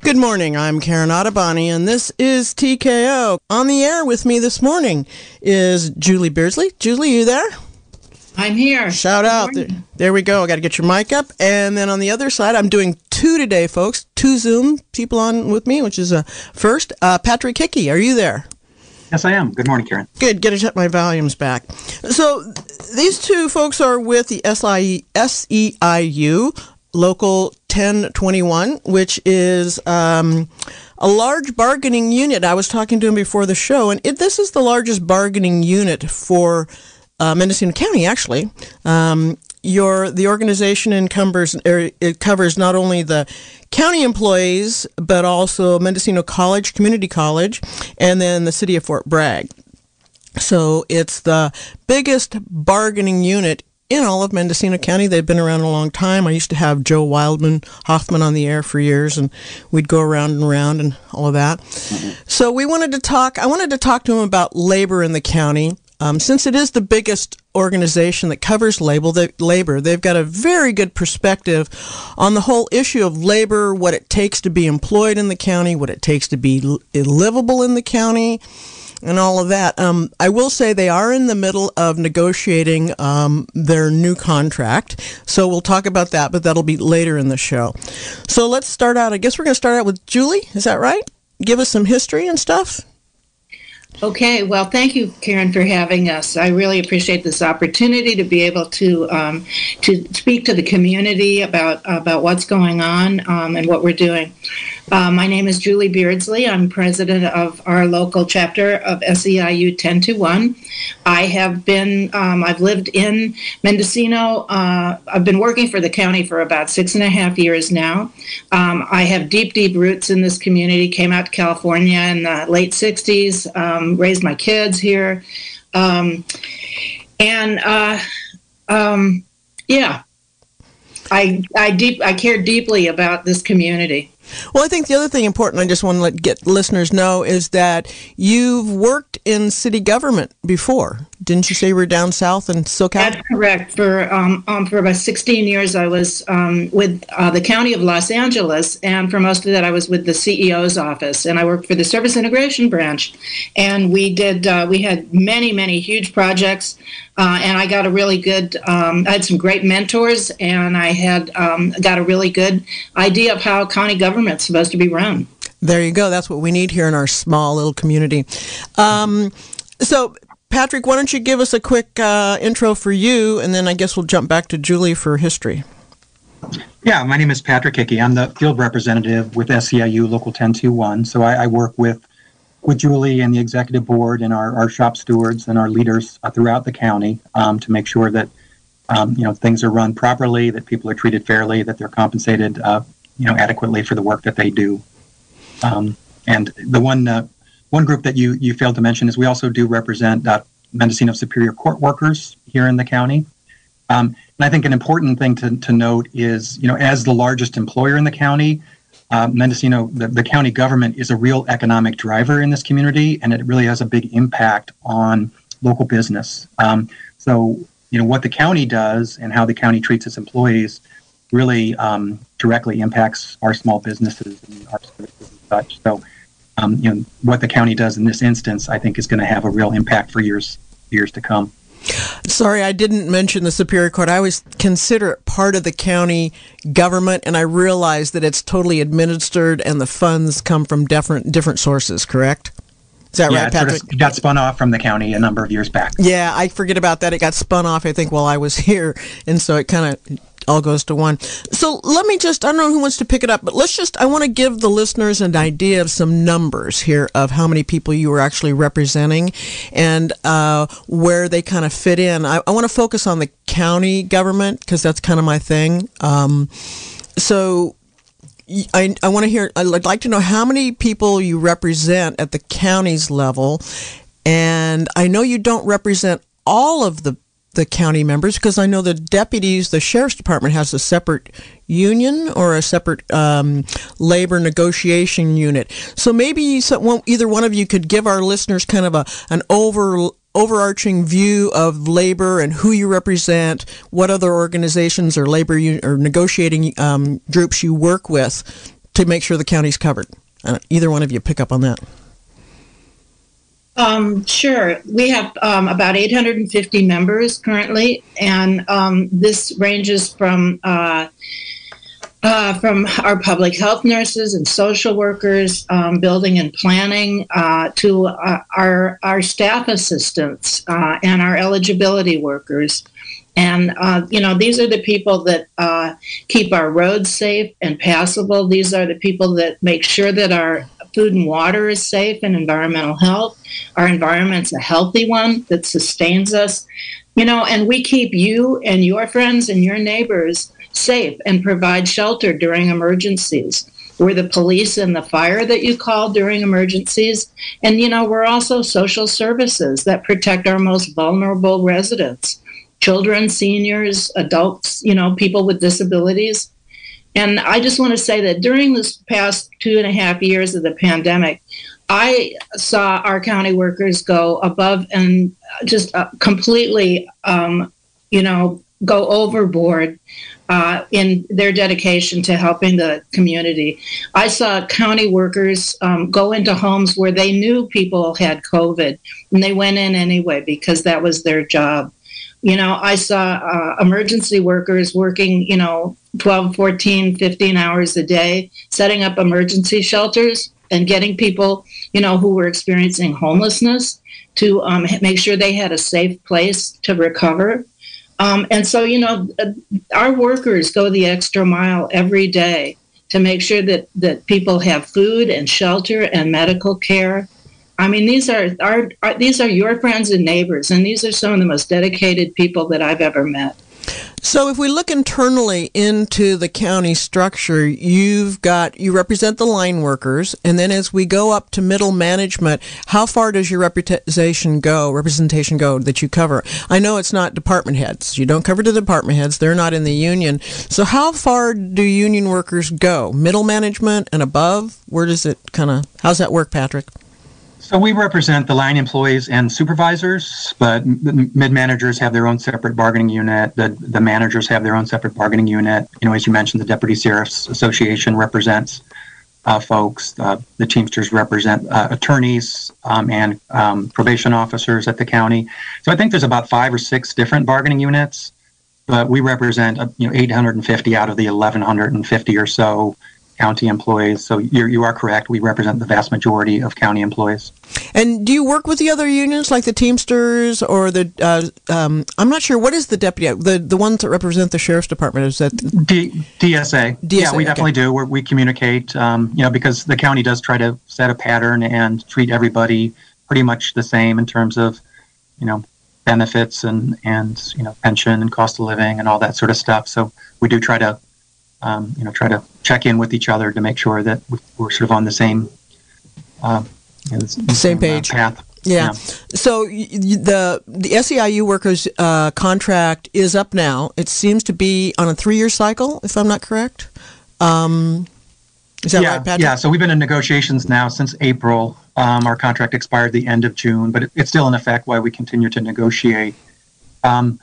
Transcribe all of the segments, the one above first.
Good morning. I'm Karen Ottoboni, and this is TKO. On the air with me this morning is Julie Beardsley. Julie, you there? I'm here. Shout out. There, there, we go. I got to get your mic up. And then on the other side, I'm doing two today, folks. Two Zoom people on with me, which is a first. Uh, Patrick Hickey, are you there? Yes, I am. Good morning, Karen. Good. Get to set my volumes back. So these two folks are with the SI, SEIU Local 1021, which is um, a large bargaining unit. I was talking to him before the show, and it, this is the largest bargaining unit for uh, Mendocino County, actually. Um, your the organization encumbers er, it covers not only the county employees but also Mendocino College, Community College, and then the city of Fort Bragg. So it's the biggest bargaining unit in all of Mendocino County. They've been around a long time. I used to have Joe Wildman Hoffman on the air for years, and we'd go around and around and all of that. Mm-hmm. So we wanted to talk. I wanted to talk to him about labor in the county. Um, since it is the biggest organization that covers labor, they, labor, they've got a very good perspective on the whole issue of labor, what it takes to be employed in the county, what it takes to be livable in the county, and all of that. Um, I will say they are in the middle of negotiating um, their new contract, so we'll talk about that, but that'll be later in the show. So let's start out. I guess we're going to start out with Julie. Is that right? Give us some history and stuff. Okay, well, thank you, Karen, for having us. I really appreciate this opportunity to be able to um, to speak to the community about about what's going on um, and what we're doing. Uh, my name is Julie Beardsley. I'm president of our local chapter of SEIU 10 to 1. I have been, um, I've lived in Mendocino. Uh, I've been working for the county for about six and a half years now. Um, I have deep, deep roots in this community. Came out to California in the late 60s, um, raised my kids here. Um, and uh, um, yeah, I, I deep I care deeply about this community. Well, I think the other thing important I just want to let get listeners know is that you've worked in city government before. Didn't you say you were down south in SoCal? That's correct. For um, um, for about 16 years, I was um, with uh, the County of Los Angeles, and for most of that, I was with the CEO's office, and I worked for the Service Integration Branch. And we did uh, we had many many huge projects, uh, and I got a really good. Um, I had some great mentors, and I had um, got a really good idea of how county government's supposed to be run. There you go. That's what we need here in our small little community. Um, so Patrick, why don't you give us a quick uh, intro for you, and then I guess we'll jump back to Julie for history. Yeah, my name is Patrick Hickey. I'm the field representative with SEIU Local 1021. So I, I work with with Julie and the executive board and our, our shop stewards and our leaders uh, throughout the county um, to make sure that um, you know things are run properly, that people are treated fairly, that they're compensated uh, you know adequately for the work that they do. Um, and the one uh, one group that you you failed to mention is we also do represent uh, Mendocino Superior Court workers here in the county. Um, and I think an important thing to, to note is, you know, as the largest employer in the county, uh, Mendocino, the, the county government is a real economic driver in this community, and it really has a big impact on local business. Um, so, you know, what the county does and how the county treats its employees really um, directly impacts our small businesses and our services and such. So, um, you know, what the county does in this instance, I think, is going to have a real impact for years years to come. Sorry, I didn't mention the Superior Court. I always consider it part of the county government, and I realize that it's totally administered and the funds come from different different sources. Correct? Is that yeah, right, Patrick? Sort of got spun off from the county a number of years back. Yeah, I forget about that. It got spun off, I think, while I was here, and so it kind of all goes to one. So let me just, I don't know who wants to pick it up, but let's just, I want to give the listeners an idea of some numbers here of how many people you were actually representing and uh, where they kind of fit in. I, I want to focus on the county government because that's kind of my thing. Um, so I, I want to hear, I'd like to know how many people you represent at the county's level. And I know you don't represent all of the the county members because I know the deputies, the sheriff's department has a separate union or a separate um, labor negotiation unit. So maybe either one of you could give our listeners kind of a an over overarching view of labor and who you represent, what other organizations or labor or negotiating um, groups you work with to make sure the county's covered? Uh, either one of you pick up on that. Um, sure. We have um, about 850 members currently, and um, this ranges from uh, uh, from our public health nurses and social workers, um, building and planning, uh, to uh, our our staff assistants uh, and our eligibility workers. And uh, you know, these are the people that uh, keep our roads safe and passable. These are the people that make sure that our food and water is safe and environmental health. Our environment's a healthy one that sustains us. You know, and we keep you and your friends and your neighbors safe and provide shelter during emergencies. We're the police and the fire that you call during emergencies. And, you know, we're also social services that protect our most vulnerable residents children, seniors, adults, you know, people with disabilities. And I just want to say that during this past two and a half years of the pandemic, I saw our county workers go above and just uh, completely, um, you know, go overboard uh, in their dedication to helping the community. I saw county workers um, go into homes where they knew people had COVID and they went in anyway because that was their job. You know, I saw uh, emergency workers working, you know, 12, 14, 15 hours a day, setting up emergency shelters and getting people, you know, who were experiencing homelessness to um, make sure they had a safe place to recover. Um, and so, you know, uh, our workers go the extra mile every day to make sure that, that people have food and shelter and medical care. I mean, these are our, our these are your friends and neighbors, and these are some of the most dedicated people that I've ever met. So, if we look internally into the county structure, you've got you represent the line workers, and then as we go up to middle management, how far does your representation go? Representation go that you cover? I know it's not department heads. You don't cover the department heads; they're not in the union. So, how far do union workers go? Middle management and above? Where does it kind of? How's that work, Patrick? So we represent the line employees and supervisors, but mid managers have their own separate bargaining unit. The the managers have their own separate bargaining unit. You know, as you mentioned, the Deputy Sheriff's Association represents uh, folks. Uh, the Teamsters represent uh, attorneys um, and um, probation officers at the county. So I think there's about five or six different bargaining units, but we represent uh, you know 850 out of the 1150 or so county employees. So you're, you are correct. We represent the vast majority of county employees. And do you work with the other unions, like the Teamsters or the? Uh, um, I'm not sure what is the deputy the the ones that represent the sheriff's department. Is that D, DSA? DSA? Yeah, we definitely okay. do. We're, we communicate. Um, you know, because the county does try to set a pattern and treat everybody pretty much the same in terms of, you know, benefits and and you know pension and cost of living and all that sort of stuff. So we do try to um, you know, try to check in with each other to make sure that we're sort of on the same, uh, you know, same, same, page uh, path. Yeah. yeah. So the the SEIU workers uh, contract is up now. It seems to be on a three year cycle, if I'm not correct. Um, is that yeah, right, Patrick? Yeah. So we've been in negotiations now since April. Um, our contract expired the end of June, but it, it's still in effect while we continue to negotiate. Um,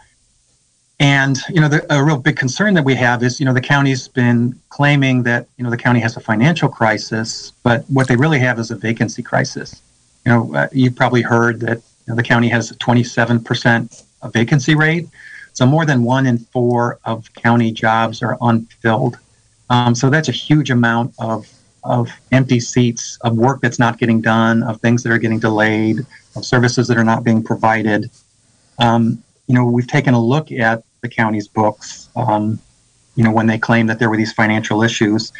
and you know, the, a real big concern that we have is, you know, the county's been claiming that you know the county has a financial crisis, but what they really have is a vacancy crisis. You know, uh, you've probably heard that you know, the county has a 27% vacancy rate, so more than one in four of county jobs are unfilled. Um, so that's a huge amount of of empty seats, of work that's not getting done, of things that are getting delayed, of services that are not being provided. Um, you know, we've taken a look at the county's books, um, you know, when they claim that there were these financial issues,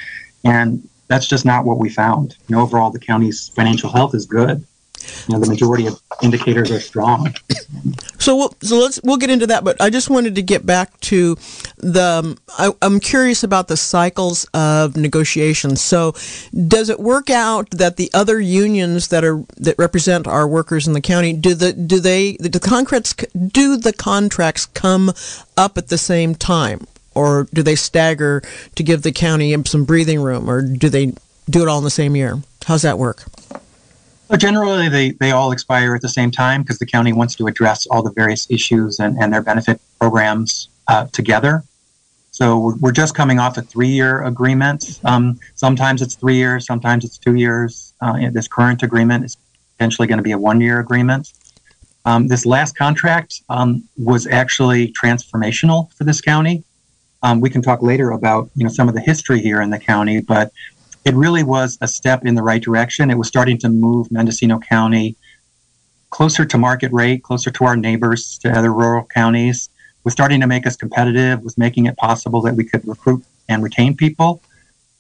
and that's just not what we found. You know, overall, the county's financial health is good. You know, the majority of indicators are strong. So, we'll, so let's we'll get into that. But I just wanted to get back to the. Um, I, I'm curious about the cycles of negotiations. So, does it work out that the other unions that are that represent our workers in the county do the do they the contracts do the contracts come up at the same time, or do they stagger to give the county some breathing room, or do they do it all in the same year? How's that work? Well, generally, they, they all expire at the same time because the county wants to address all the various issues and, and their benefit programs uh, together. So we're, we're just coming off a three-year agreement. Um, sometimes it's three years, sometimes it's two years. Uh, this current agreement is potentially going to be a one-year agreement. Um, this last contract um, was actually transformational for this county. Um, we can talk later about you know some of the history here in the county, but it really was a step in the right direction. It was starting to move Mendocino County closer to market rate, closer to our neighbors, to other rural counties. Was starting to make us competitive. Was making it possible that we could recruit and retain people.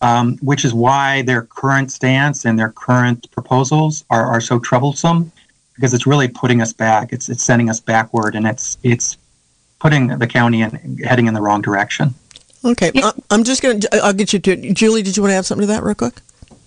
Um, which is why their current stance and their current proposals are, are so troublesome because it's really putting us back. It's it's sending us backward, and it's it's putting the county in heading in the wrong direction. Okay, yeah. I'm just going to. I'll get you to Julie. Did you want to add something to that real quick?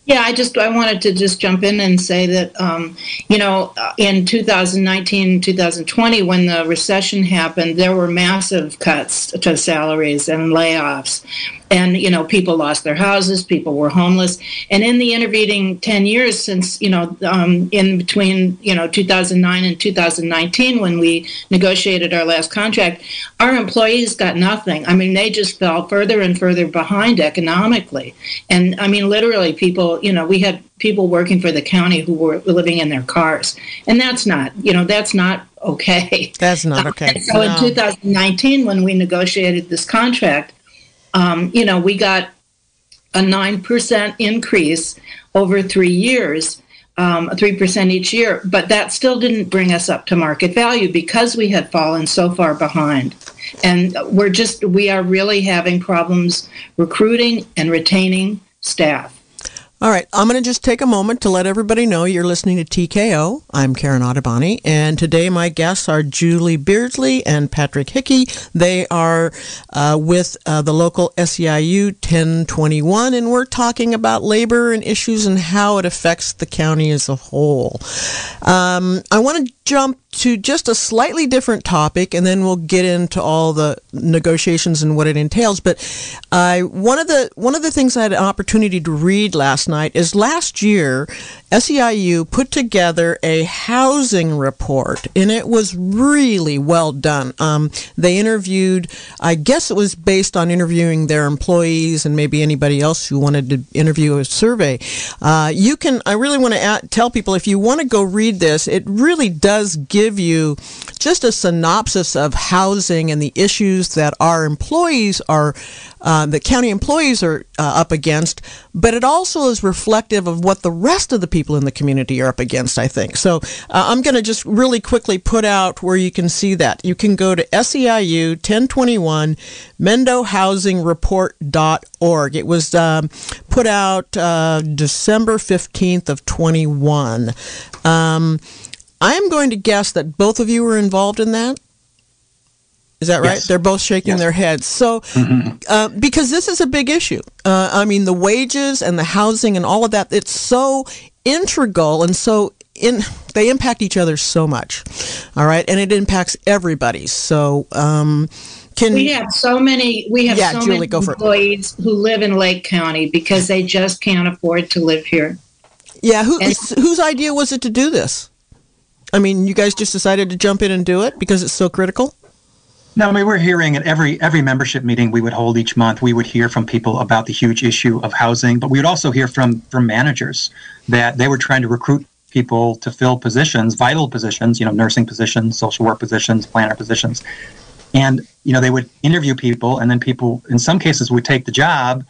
Yeah, I just I wanted to just jump in and say that um, you know uh, in 2019 2020 when the recession happened there were massive cuts to salaries and layoffs and you know people lost their houses people were homeless. And in the intervening 10 years since you know um, in between you know 2009 and 2019 when we negotiated our last contract our employees got nothing. I mean they just fell further and further behind economically. And i mean literally people you know we had people working for the county who were living in their cars. And that's not you know that's not okay. That's not okay. so no. in 2019 when we negotiated this contract um, you know, we got a 9% increase over three years, um, 3% each year, but that still didn't bring us up to market value because we had fallen so far behind. And we're just, we are really having problems recruiting and retaining staff. All right, I'm going to just take a moment to let everybody know you're listening to TKO. I'm Karen Ottoboni, and today my guests are Julie Beardsley and Patrick Hickey. They are uh, with uh, the local SEIU 1021, and we're talking about labor and issues and how it affects the county as a whole. Um, I want to jump to just a slightly different topic, and then we'll get into all the negotiations and what it entails. But uh, one of the one of the things I had an opportunity to read last night is last year SEIU put together a housing report, and it was really well done. Um, they interviewed, I guess it was based on interviewing their employees and maybe anybody else who wanted to interview a survey. Uh, you can, I really want to tell people if you want to go read this, it really does give give you just a synopsis of housing and the issues that our employees are, uh, the county employees are uh, up against, but it also is reflective of what the rest of the people in the community are up against, I think. So uh, I'm going to just really quickly put out where you can see that. You can go to SEIU 1021 mendohousingreport.org. It was um, put out uh, December 15th of 21. Um, I'm going to guess that both of you were involved in that. Is that right? Yes. They're both shaking yes. their heads. So, mm-hmm. uh, because this is a big issue. Uh, I mean, the wages and the housing and all of that, it's so integral and so in, they impact each other so much. All right. And it impacts everybody. So, um, can, we have so many we have yeah, so Julie, many go for employees it. who live in Lake County because they just can't afford to live here. Yeah, who, whose idea was it to do this? I mean, you guys just decided to jump in and do it because it's so critical? No, I mean we're hearing at every every membership meeting we would hold each month. We would hear from people about the huge issue of housing, but we would also hear from from managers that they were trying to recruit people to fill positions, vital positions, you know, nursing positions, social work positions, planner positions, and you know they would interview people, and then people in some cases would take the job.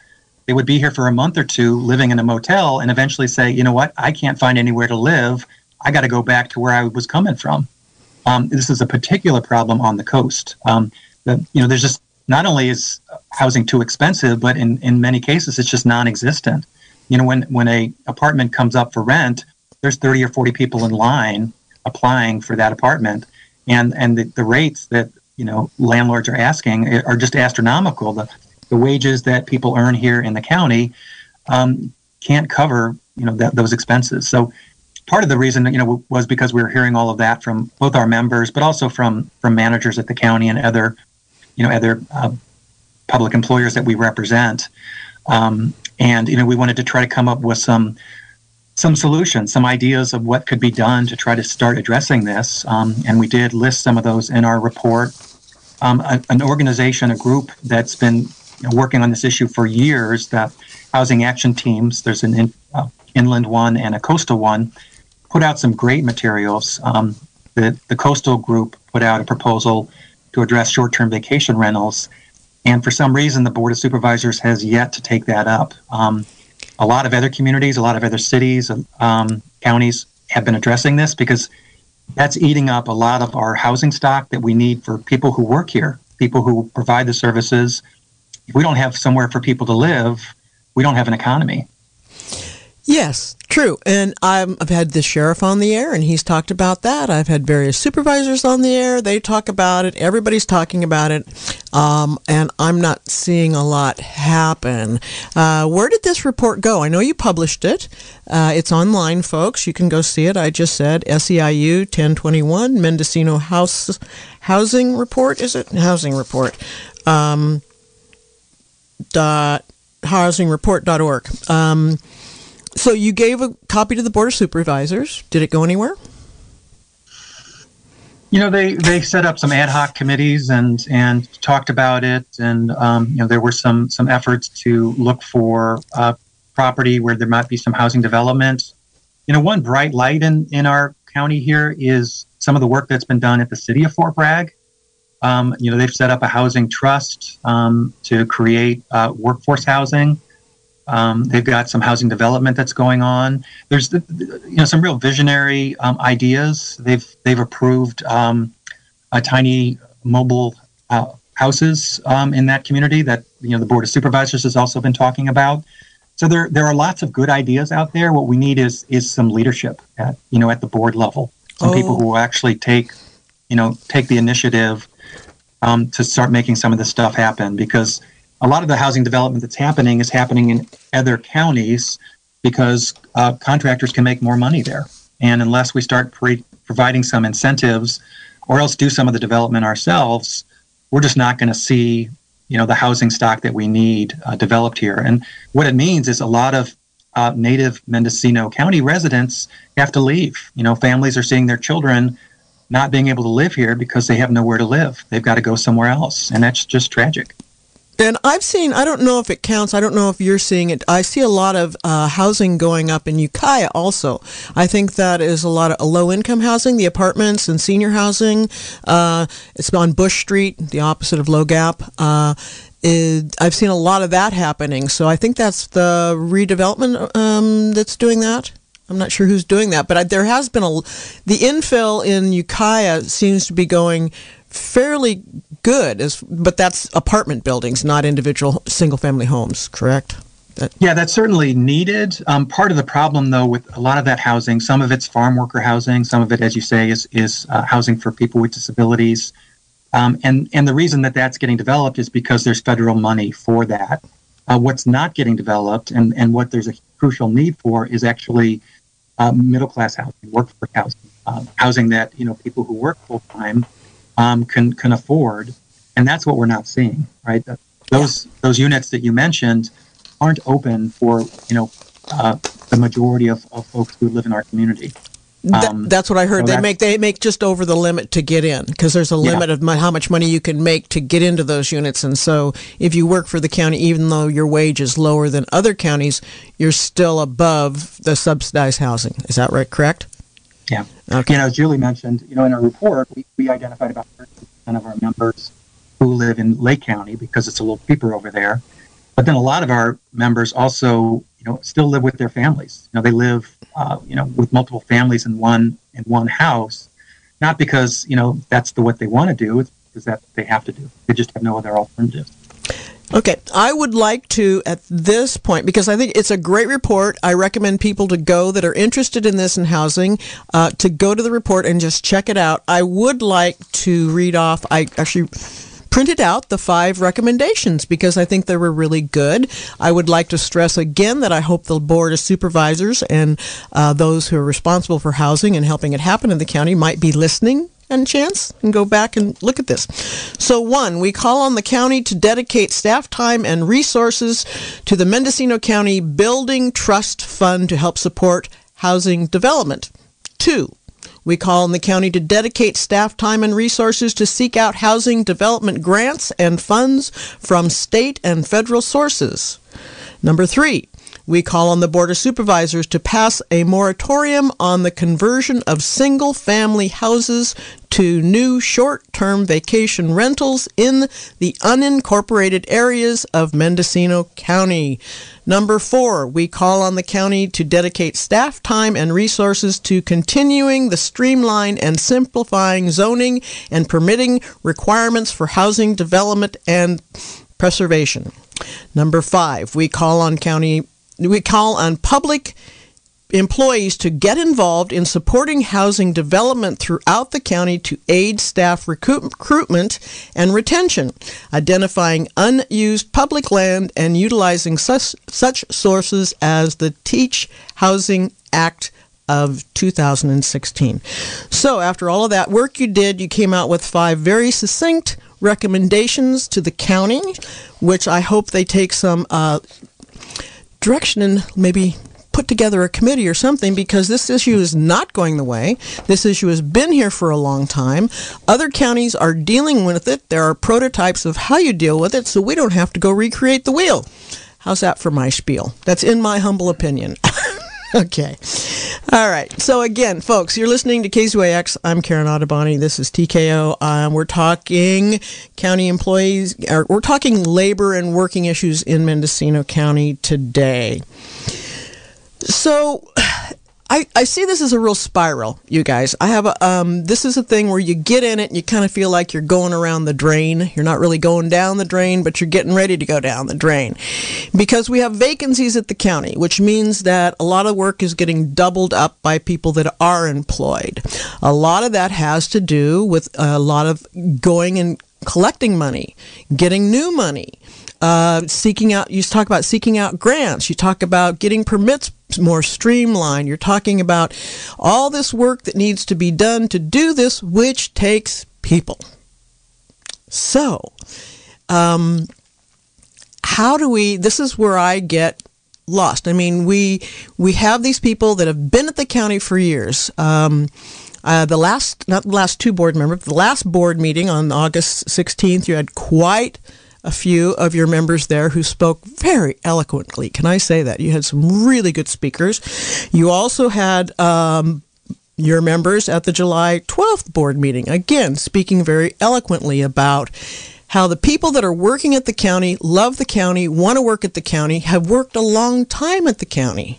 They would be here for a month or two, living in a motel, and eventually say, you know what, I can't find anywhere to live. I got to go back to where I was coming from. Um, this is a particular problem on the coast. Um, the, you know, there's just not only is housing too expensive, but in, in many cases it's just non-existent. You know, when when a apartment comes up for rent, there's 30 or 40 people in line applying for that apartment, and and the, the rates that you know landlords are asking are just astronomical. The the wages that people earn here in the county um, can't cover you know that, those expenses. So part of the reason you know was because we were hearing all of that from both our members, but also from from managers at the county and other you know other uh, public employers that we represent. Um, and you know we wanted to try to come up with some some solutions, some ideas of what could be done to try to start addressing this. Um, and we did list some of those in our report. Um, a, an organization, a group that's been working on this issue for years. The housing action teams, there's an in, uh, inland one and a coastal one, put out some great materials. Um, the, the coastal group put out a proposal to address short-term vacation rentals, and for some reason, the board of supervisors has yet to take that up. Um, a lot of other communities, a lot of other cities, um, counties have been addressing this because that's eating up a lot of our housing stock that we need for people who work here, people who provide the services. If we don't have somewhere for people to live, we don't have an economy. Yes, true. And i have had the sheriff on the air, and he's talked about that. I've had various supervisors on the air. They talk about it. Everybody's talking about it. Um, and I'm not seeing a lot happen. Uh, where did this report go? I know you published it. Uh, it's online, folks. You can go see it. I just said SEIU 1021 Mendocino House Housing Report. Is it housing report? Um, dot housingreport.org. Um, so you gave a copy to the board of supervisors. Did it go anywhere? You know, they they set up some ad hoc committees and and talked about it, and um, you know there were some some efforts to look for property where there might be some housing development. You know, one bright light in in our county here is some of the work that's been done at the city of Fort Bragg. Um, you know, they've set up a housing trust um, to create uh, workforce housing. Um, they've got some housing development that's going on. There's you know some real visionary um, ideas. They've they've approved um, a tiny mobile uh, houses um, in that community that you know the board of supervisors has also been talking about. So there there are lots of good ideas out there. What we need is is some leadership at you know at the board level. Some oh. people who will actually take you know take the initiative um, to start making some of this stuff happen because a lot of the housing development that's happening is happening in other counties because uh, contractors can make more money there. And unless we start pre- providing some incentives or else do some of the development ourselves, we're just not going to see you know the housing stock that we need uh, developed here. And what it means is a lot of uh, native Mendocino County residents have to leave. You know, families are seeing their children not being able to live here because they have nowhere to live. They've got to go somewhere else, and that's just tragic. And I've seen, I don't know if it counts, I don't know if you're seeing it. I see a lot of uh, housing going up in Ukiah also. I think that is a lot of low income housing, the apartments and senior housing. Uh, it's on Bush Street, the opposite of Low Gap. Uh, it, I've seen a lot of that happening. So I think that's the redevelopment um, that's doing that. I'm not sure who's doing that, but I, there has been a the infill in Ukiah seems to be going fairly good, as, but that's apartment buildings, not individual single family homes, correct? Yeah, that's certainly needed. Um, part of the problem, though, with a lot of that housing, some of it's farm worker housing, some of it, as you say, is is uh, housing for people with disabilities, um, and and the reason that that's getting developed is because there's federal money for that. Uh, what's not getting developed, and and what there's a crucial need for, is actually uh, middle class housing, workforce housing, uh, housing that you know people who work full time um, can can afford, and that's what we're not seeing, right? Those yeah. those units that you mentioned aren't open for you know uh, the majority of, of folks who live in our community. Um, that's what I heard. So they make they make just over the limit to get in because there's a limit yeah. of how much money you can make to get into those units. And so, if you work for the county, even though your wage is lower than other counties, you're still above the subsidized housing. Is that right? Correct? Yeah. Okay. Know, as Julie mentioned, you know, in our report, we, we identified about 30% of our members who live in Lake County because it's a little cheaper over there. But then a lot of our members also, you know, still live with their families. You know, they live, uh, you know, with multiple families in one in one house, not because you know that's the what they want to do. It's because that they have to do. They just have no other alternatives. Okay, I would like to at this point because I think it's a great report. I recommend people to go that are interested in this in housing uh, to go to the report and just check it out. I would like to read off. I actually printed out the five recommendations because I think they were really good. I would like to stress again that I hope the Board of Supervisors and uh, those who are responsible for housing and helping it happen in the county might be listening and chance and go back and look at this. So, one, we call on the county to dedicate staff time and resources to the Mendocino County Building Trust Fund to help support housing development. Two, We call on the county to dedicate staff time and resources to seek out housing development grants and funds from state and federal sources. Number three, we call on the Board of Supervisors to pass a moratorium on the conversion of single family houses to new short term vacation rentals in the unincorporated areas of Mendocino County. Number four, we call on the county to dedicate staff time and resources to continuing the streamline and simplifying zoning and permitting requirements for housing development and preservation. Number five, we call on county we call on public employees to get involved in supporting housing development throughout the county to aid staff recruitment and retention, identifying unused public land and utilizing such, such sources as the Teacher Housing Act of 2016. So, after all of that work you did, you came out with five very succinct recommendations to the county, which I hope they take some uh, direction and maybe put together a committee or something because this issue is not going the way. This issue has been here for a long time. Other counties are dealing with it. There are prototypes of how you deal with it, so we don't have to go recreate the wheel. How's that for my spiel? That's in my humble opinion. okay. All right. So again, folks, you're listening to KZYX. I'm Karen Ottoboni. This is TKO. Um, we're talking county employees, or we're talking labor and working issues in Mendocino County today. So I, I see this as a real spiral, you guys. I have a um, this is a thing where you get in it and you kind of feel like you're going around the drain. You're not really going down the drain, but you're getting ready to go down the drain. Because we have vacancies at the county, which means that a lot of work is getting doubled up by people that are employed. A lot of that has to do with a lot of going and collecting money, getting new money, uh, seeking out, you talk about seeking out grants. You talk about getting permits more streamlined. You're talking about all this work that needs to be done to do this, which takes people. So, um, how do we, this is where I get lost. I mean, we, we have these people that have been at the county for years. Um, uh, the last, not the last two board members, the last board meeting on August 16th, you had quite a few of your members there who spoke very eloquently. Can I say that? You had some really good speakers. You also had um, your members at the July 12th board meeting, again, speaking very eloquently about how the people that are working at the county love the county, want to work at the county, have worked a long time at the county.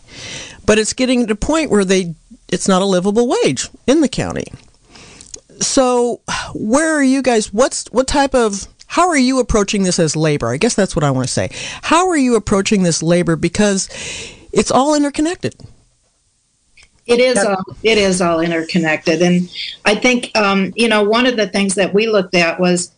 But it's getting to a point where they it's not a livable wage in the county. So, where are you guys? What's what type of how are you approaching this as labor? I guess that's what I want to say. How are you approaching this labor because it's all interconnected? It is all it is all interconnected, and I think um, you know one of the things that we looked at was,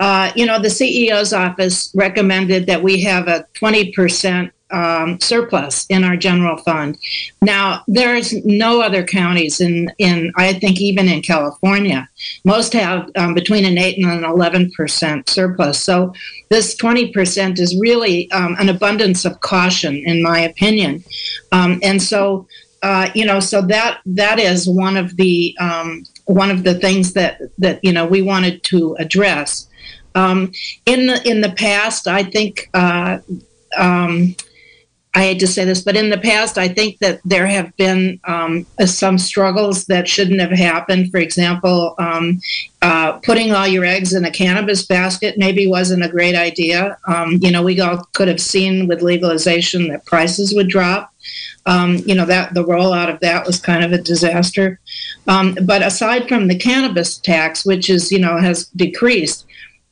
uh, you know, the CEO's office recommended that we have a twenty percent um, surplus in our general fund. Now, there's no other counties in, in I think even in California, most have um, between an 8 and an 11% surplus. So this 20% is really um, an abundance of caution, in my opinion. Um, and so, uh, you know, so that that is one of the um, one of the things that that you know we wanted to address. Um, in the in the past, I think uh, I hate to say this, but in the past, I think that there have been um, some struggles that shouldn't have happened. For example, um, uh, putting all your eggs in a cannabis basket maybe wasn't a great idea. Um, you know, we all could have seen with legalization that prices would drop. Um, you know that the rollout of that was kind of a disaster. Um, but aside from the cannabis tax, which is you know has decreased,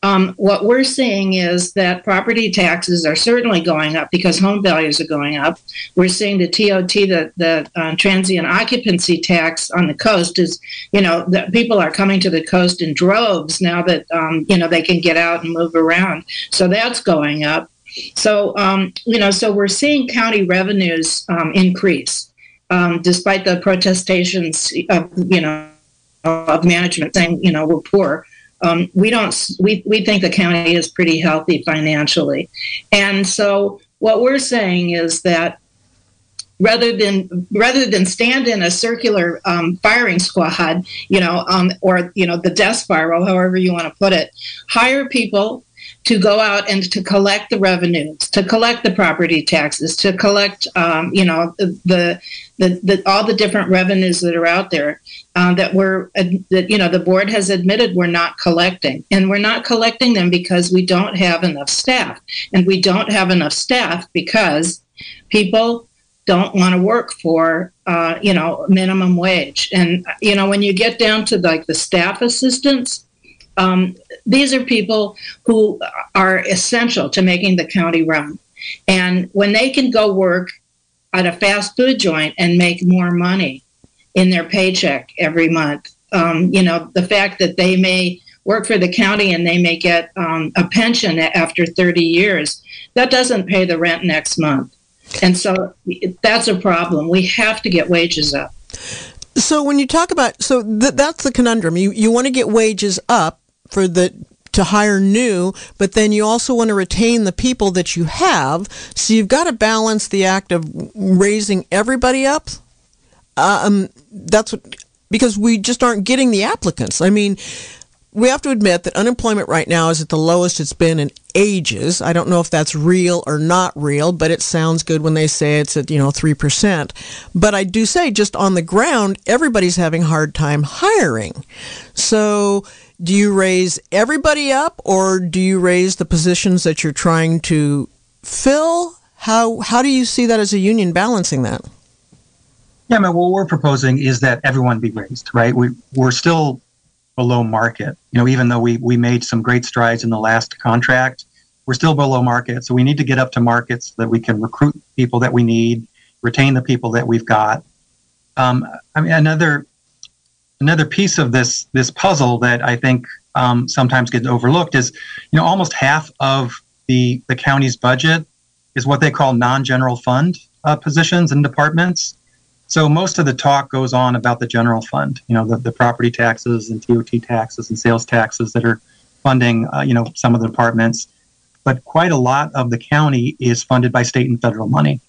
um, what we're seeing is that property taxes are certainly going up because home values are going up. We're seeing the TOT, the, the uh, transient occupancy tax on the coast is, you know, the people are coming to the coast in droves now that, um, you know, they can get out and move around. So that's going up. So, um, you know, so we're seeing county revenues um, increase um, despite the protestations of, you know, of management saying, you know, we're poor um, we don't we, we think the county is pretty healthy financially. And so what we're saying is that rather than rather than stand in a circular um, firing squad, you know, um, or you know the death spiral, however you want to put it, hire people to go out and to collect the revenues, to collect the property taxes, to collect, um, you know, the, the, the, all the different revenues that are out there uh, that we're that you know the board has admitted we're not collecting, and we're not collecting them because we don't have enough staff, and we don't have enough staff because people don't want to work for uh, you know minimum wage. And you know when you get down to like the staff assistants um, these are people who are essential to making the county run and when they can go work at a fast food joint and make more money in their paycheck every month um, you know the fact that they may work for the county and they may get um, a pension after 30 years that doesn't pay the rent next month and so that's a problem. We have to get wages up. So when you talk about so th- that's the conundrum. You you want to get wages up for the to hire new, but then you also want to retain the people that you have. So you've got to balance the act of raising everybody up. Um, that's what because we just aren't getting the applicants. I mean, we have to admit that unemployment right now is at the lowest it's been in ages. I don't know if that's real or not real, but it sounds good when they say it's at, you know, 3%. But I do say just on the ground, everybody's having hard time hiring. So do you raise everybody up or do you raise the positions that you're trying to fill? How, how do you see that as a union balancing that? Yeah, I mean, what we're proposing is that everyone be raised, right? We, we're still below market. You know, even though we we made some great strides in the last contract, we're still below market. So we need to get up to markets so that we can recruit people that we need, retain the people that we've got. Um, I mean, another another piece of this this puzzle that I think um, sometimes gets overlooked is, you know, almost half of the the county's budget is what they call non-general fund uh, positions and departments. So most of the talk goes on about the general fund, you know, the, the property taxes and TOT taxes and sales taxes that are funding, uh, you know, some of the departments. But quite a lot of the county is funded by state and federal money.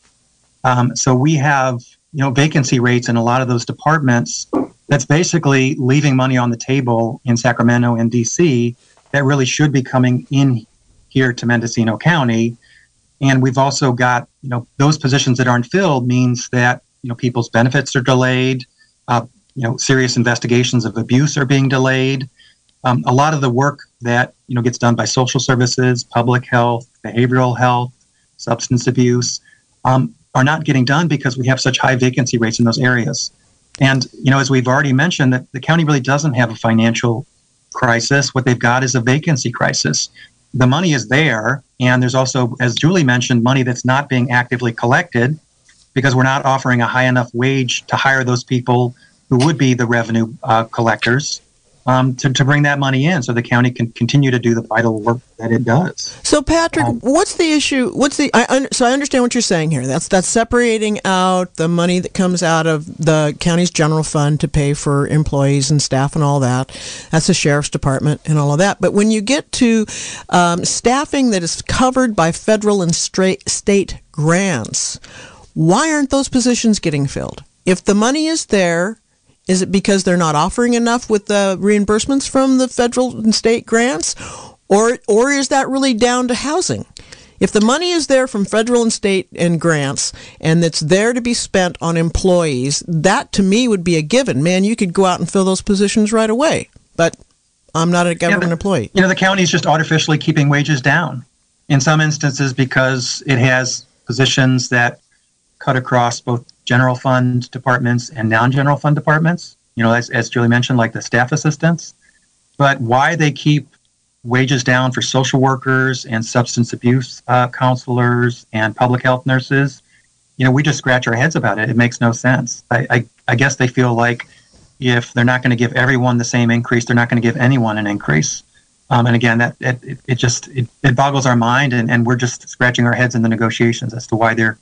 Um, so we have, you know, vacancy rates in a lot of those departments. That's basically leaving money on the table in Sacramento and DC that really should be coming in here to Mendocino County. And we've also got, you know, those positions that aren't filled means that you know people's benefits are delayed. Uh, you know, serious investigations of abuse are being delayed. Um, a lot of the work that you know gets done by social services, public health, behavioral health, substance abuse, um, are not getting done because we have such high vacancy rates in those areas. And you know, as we've already mentioned, that the county really doesn't have a financial crisis. What they've got is a vacancy crisis. The money is there, and there's also, as Julie mentioned, money that's not being actively collected because we're not offering a high enough wage to hire those people who would be the revenue uh, collectors um, to, to bring that money in so the county can continue to do the vital work that it does. So, Patrick, um, what's the issue? What's the? I, so I understand what you're saying here. That's that's separating out the money that comes out of the county's general fund to pay for employees and staff and all that. That's the sheriff's department and all of that. But when you get to um, staffing that is covered by federal and straight, state grants, why aren't those positions getting filled? If the money is there, is it because they're not offering enough with the reimbursements from the federal and state grants? Or, or is that really down to housing? If the money is there from federal and state and grants and it's there to be spent on employees, that to me would be a given. Man, you could go out and fill those positions right away. But I'm not a government yeah, the, employee. You know, the county is just artificially keeping wages down in some instances because it has positions that cut across both general fund departments and non-general fund departments. You know, as, as Julie mentioned, like the staff assistants. But why they keep wages down for social workers and substance abuse uh, counselors and public health nurses, you know, we just scratch our heads about it. It makes no sense. I, I, I guess they feel like if they're not going to give everyone the same increase, they're not going to give anyone an increase. Um, and again, that it, it just it, it boggles our mind, and, and we're just scratching our heads in the negotiations as to why they're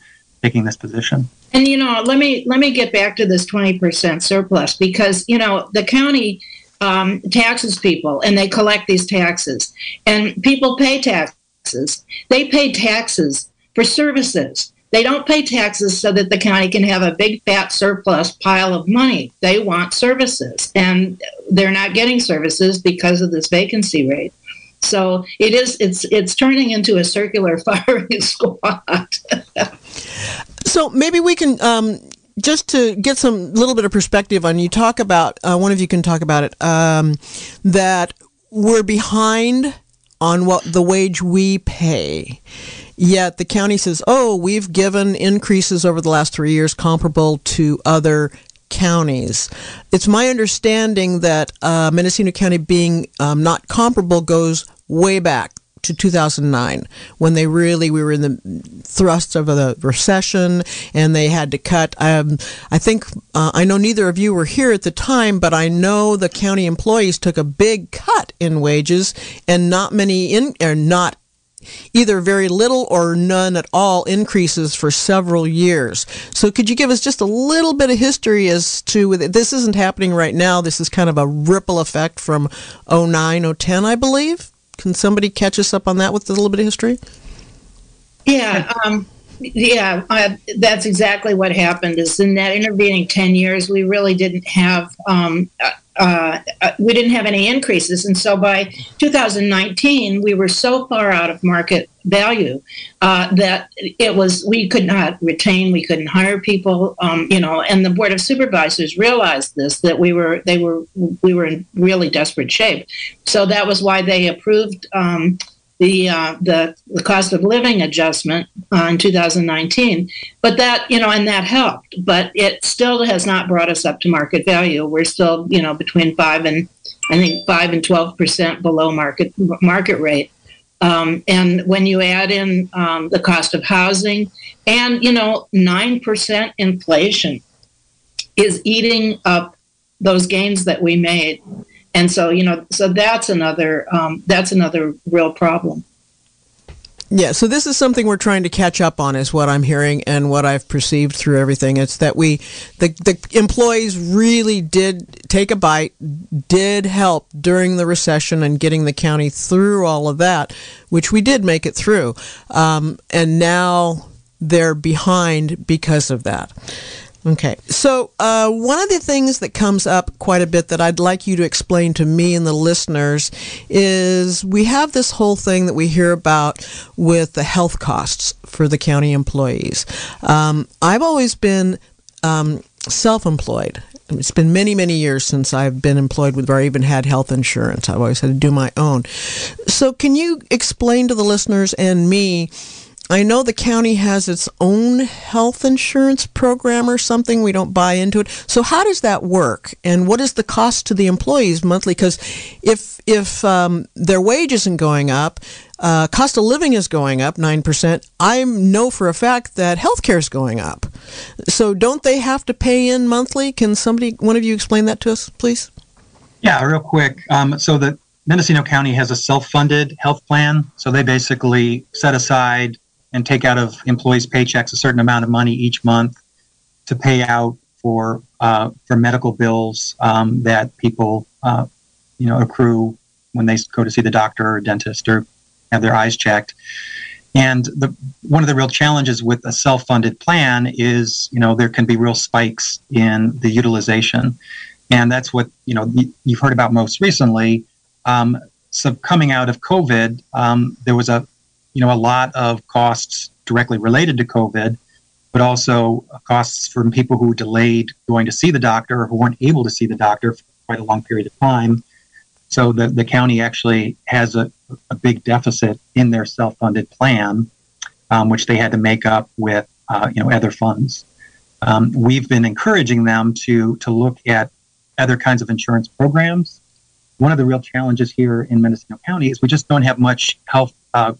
taking this position. And you know, let me let me get back to this twenty percent surplus because you know the county um, taxes people and they collect these taxes, and people pay taxes. They pay taxes for services. They don't pay taxes so that the county can have a big fat surplus pile of money. They want services, and they're not getting services because of this vacancy rate. So it is it's it's turning into a circular firing squad. so maybe we can um, just to get some little bit of perspective on you talk about uh, one of you can talk about it um, that we're behind on what the wage we pay yet the county says oh we've given increases over the last three years comparable to other counties it's my understanding that uh, mendocino county being um, not comparable goes way back to 2009 when they really we were in the thrust of the recession and they had to cut um, i think uh, i know neither of you were here at the time but i know the county employees took a big cut in wages and not many in or not either very little or none at all increases for several years. So could you give us just a little bit of history as to this isn't happening right now. This is kind of a ripple effect from 09, 010, I believe. Can somebody catch us up on that with a little bit of history? Yeah, um, yeah, uh, that's exactly what happened. Is in that intervening ten years, we really didn't have um, uh, uh, we didn't have any increases, and so by 2019, we were so far out of market value uh, that it was we could not retain, we couldn't hire people, um, you know, and the board of supervisors realized this that we were they were we were in really desperate shape, so that was why they approved. Um, the, uh, the the cost of living adjustment uh, in 2019. But that you know, and that helped. But it still has not brought us up to market value. We're still you know between five and I think five and 12 percent below market market rate. Um, and when you add in um, the cost of housing and you know nine percent inflation is eating up those gains that we made and so you know so that's another um, that's another real problem yeah, so this is something we're trying to catch up on, is what I'm hearing and what I've perceived through everything. It's that we, the, the employees really did take a bite, did help during the recession and getting the county through all of that, which we did make it through. Um, and now they're behind because of that. Okay. So, uh, one of the things that comes up quite a bit that I'd like you to explain to me and the listeners is we have this whole thing that we hear about with the health costs for the county employees. Um, I've always been um, self employed. It's been many, many years since I've been employed with where I even had health insurance. I've always had to do my own. So, can you explain to the listeners and me? I know the county has its own health insurance program or something. We don't buy into it. So how does that work? And what is the cost to the employees monthly? Because if if um, their wage isn't going up, uh, cost of living is going up nine percent. I know for a fact that healthcare is going up. So don't they have to pay in monthly? Can somebody, one of you, explain that to us, please? Yeah, real quick. Um, so the Mendocino County has a self-funded health plan. So they basically set aside and take out of employees' paychecks a certain amount of money each month to pay out for uh, for medical bills um, that people uh, you know accrue when they go to see the doctor or dentist or have their eyes checked. And the one of the real challenges with a self-funded plan is you know there can be real spikes in the utilization, and that's what you know you've heard about most recently. Um, so coming out of COVID, um, there was a you know, a lot of costs directly related to COVID, but also costs from people who delayed going to see the doctor or who weren't able to see the doctor for quite a long period of time. So the, the county actually has a, a big deficit in their self-funded plan, um, which they had to make up with, uh, you know, other funds. Um, we've been encouraging them to to look at other kinds of insurance programs. One of the real challenges here in Mendocino County is we just don't have much health uh,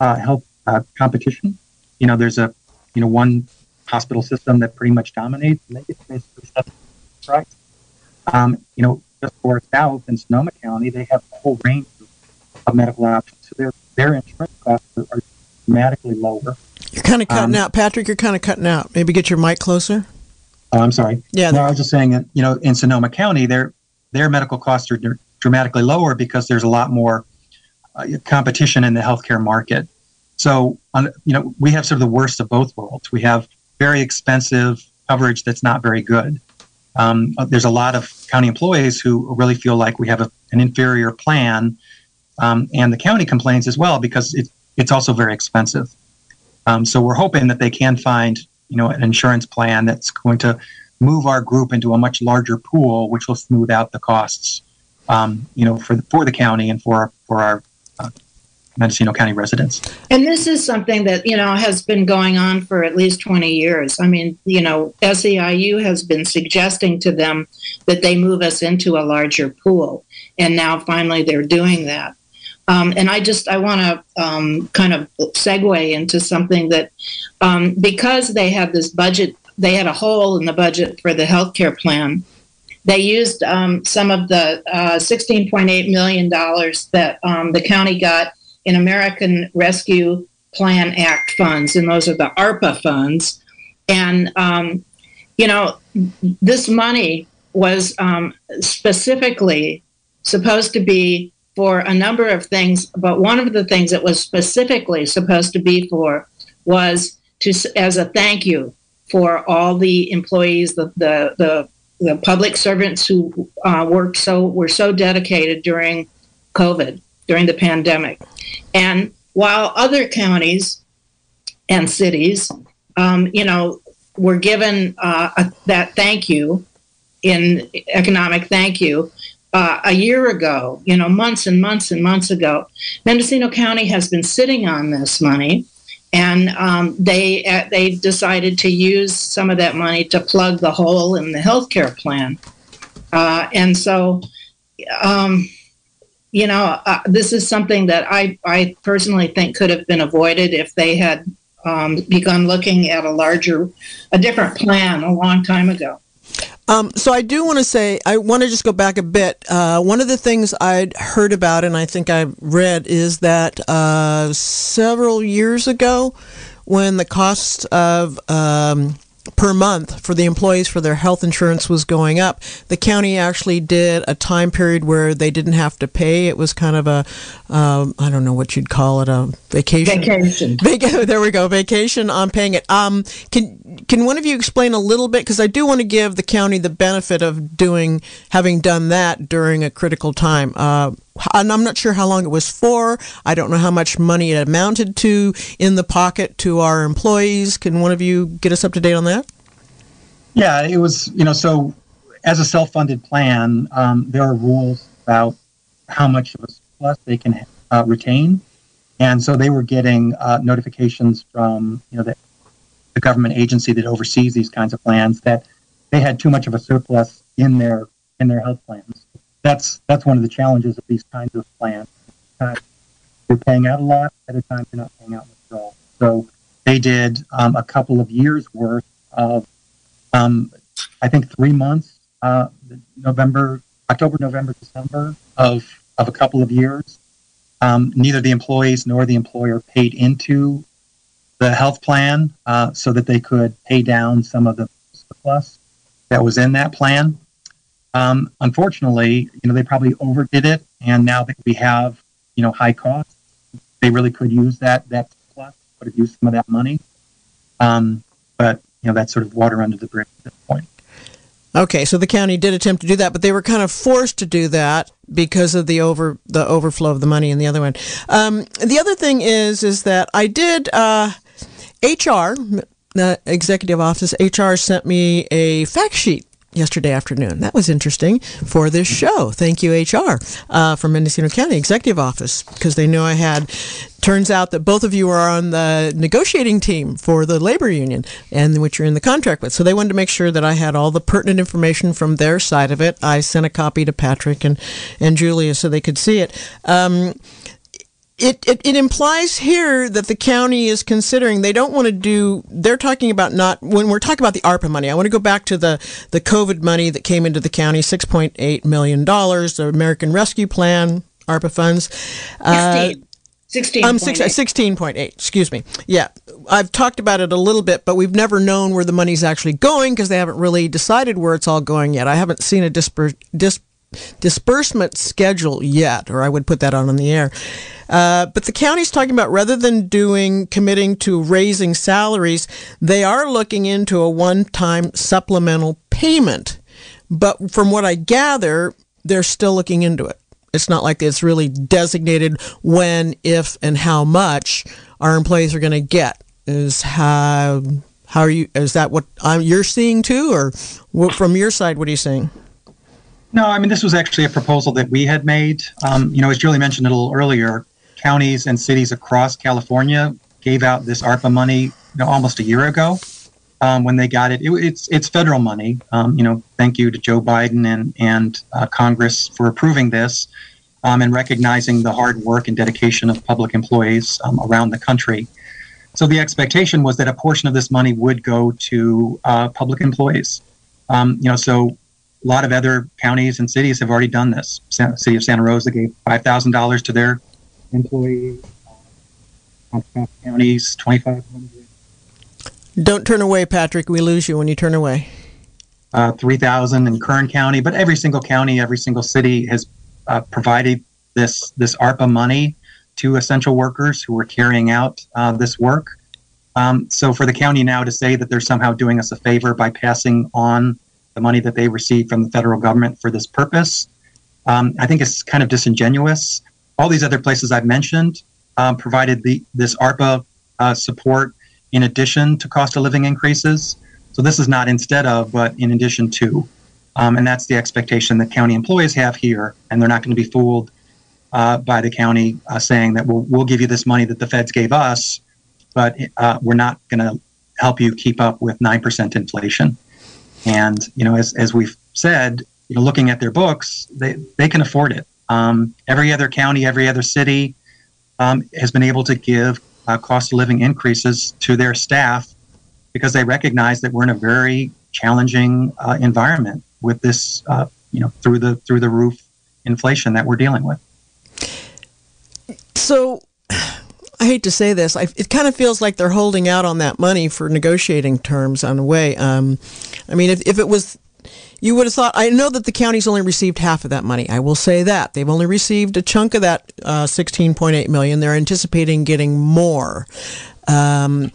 uh, health uh, competition. You know, there's a you know one hospital system that pretty much dominates, and they get basically set price. Um, you know, just for south in Sonoma County, they have a whole range of medical options. So their their insurance costs are, are dramatically lower. You're kind of cutting um, out, Patrick. You're kind of cutting out. Maybe get your mic closer. Oh, I'm sorry. Yeah. No, I was just saying that you know in Sonoma County, their their medical costs are dramatically lower because there's a lot more competition in the healthcare market. So, on, you know, we have sort of the worst of both worlds. We have very expensive coverage that's not very good. Um, there's a lot of county employees who really feel like we have a, an inferior plan, um, and the county complains as well because it, it's also very expensive. Um, so we're hoping that they can find, you know, an insurance plan that's going to move our group into a much larger pool, which will smooth out the costs, um, you know, for the, for the county and for for our uh, Mendocino County residents. And this is something that, you know, has been going on for at least 20 years. I mean, you know, SEIU has been suggesting to them that they move us into a larger pool. And now finally they're doing that. Um, and I just I want to um, kind of segue into something that um, because they had this budget, they had a hole in the budget for the healthcare plan. They used um, some of the uh, $16.8 million that um, the county got in American Rescue Plan Act funds, and those are the ARPA funds. And, um, you know, this money was um, specifically supposed to be for a number of things, but one of the things it was specifically supposed to be for was to as a thank you for all the employees, the the the, the public servants who uh, worked so were so dedicated during COVID during the pandemic. And while other counties and cities, um, you know, were given uh, a, that thank you in economic thank you uh, a year ago, you know, months and months and months ago, Mendocino County has been sitting on this money. And um, they uh, they decided to use some of that money to plug the hole in the healthcare plan, uh, and so um, you know, uh, this is something that I, I personally think could have been avoided if they had um, begun looking at a larger, a different plan a long time ago. Um, so I do want to say I want to just go back a bit. Uh, one of the things I'd heard about and I think I've read is that uh, several years ago, when the cost of um, per month for the employees for their health insurance was going up. The county actually did a time period where they didn't have to pay. It was kind of a, um, I don't know what you'd call it, a vacation. Vacation. there we go, vacation on paying it. Um, can can one of you explain a little bit? Because I do want to give the county the benefit of doing having done that during a critical time. Uh, and I'm not sure how long it was for. I don't know how much money it amounted to in the pocket to our employees. Can one of you get us up to date on that? Yeah, it was, you know, so as a self funded plan, um, there are rules about how much of a surplus they can uh, retain. And so they were getting uh, notifications from, you know, the, the government agency that oversees these kinds of plans that they had too much of a surplus in their in their health plans that's that's one of the challenges of these kinds of plans. You're paying out a lot at a time you're not paying out much at all. So they did um, a couple of years worth of, um, I think, three months, uh, November, October, November, December of of a couple of years. Um, neither the employees nor the employer paid into the health plan uh, so that they could pay down some of the surplus that was in that plan. Um, unfortunately, you know, they probably overdid it, and now that we have, you know, high costs, they really could use that that plus, could have used some of that money. Um, but you know, that's sort of water under the bridge at this point. Okay, so the county did attempt to do that, but they were kind of forced to do that because of the over the overflow of the money in the other one. Um, the other thing is is that I did uh, HR, the executive office HR sent me a fact sheet yesterday afternoon. That was interesting for this show. Thank you, HR, uh, from Mendocino County Executive Office, because they knew I had. Turns out that both of you are on the negotiating team for the labor union, and which you're in the contract with. So they wanted to make sure that I had all the pertinent information from their side of it. I sent a copy to Patrick and and Julia so they could see it. Um, it, it, it implies here that the county is considering they don't want to do they're talking about not when we're talking about the ARPA money I want to go back to the the COVID money that came into the county 6.8 million dollars the American Rescue Plan ARPA funds uh, 16. Um, 16.8, excuse me. Yeah, I've talked about it a little bit, but we've never known where the money's actually going because they haven't really decided where it's all going yet. I haven't seen a disper- dis- disbursement schedule yet, or I would put that on in the air. Uh, but the county's talking about rather than doing committing to raising salaries, they are looking into a one-time supplemental payment. But from what I gather, they're still looking into it. It's not like it's really designated when, if, and how much our employees are going to get. Is how how are you? Is that what um, you're seeing too, or what, from your side? What are you seeing? No, I mean this was actually a proposal that we had made. Um, you know, as Julie mentioned a little earlier, counties and cities across California gave out this ARPA money you know, almost a year ago. Um, when they got it, it, it's it's federal money. Um, you know, thank you to Joe Biden and and uh, Congress for approving this um, and recognizing the hard work and dedication of public employees um, around the country. So the expectation was that a portion of this money would go to uh, public employees. Um, you know, so a lot of other counties and cities have already done this. San, City of Santa Rosa gave five thousand dollars to their employees. Counties twenty five hundred. Don't turn away, Patrick. We lose you when you turn away. Uh, three thousand in Kern County, but every single county, every single city has uh, provided this this ARPA money to essential workers who are carrying out uh, this work. Um, so for the county now to say that they're somehow doing us a favor by passing on the money that they receive from the federal government for this purpose, um, I think it's kind of disingenuous. All these other places I've mentioned um, provided the, this ARPA uh, support in addition to cost of living increases. So this is not instead of, but in addition to. Um, and that's the expectation that county employees have here, and they're not going to be fooled uh, by the county uh, saying that we'll, we'll give you this money that the feds gave us, but uh, we're not going to help you keep up with 9% inflation. And, you know, as, as we've said, you know, looking at their books, they, they can afford it. Um, every other county, every other city um, has been able to give uh, cost of living increases to their staff because they recognize that we're in a very challenging uh, environment with this, uh, you know, through the through the roof inflation that we're dealing with. So, I hate to say this, I, it kind of feels like they're holding out on that money for negotiating terms on the way. Um, I mean, if, if it was, you would have thought, I know that the county's only received half of that money. I will say that. They've only received a chunk of that uh, 16.8 million. They're anticipating getting more. Um,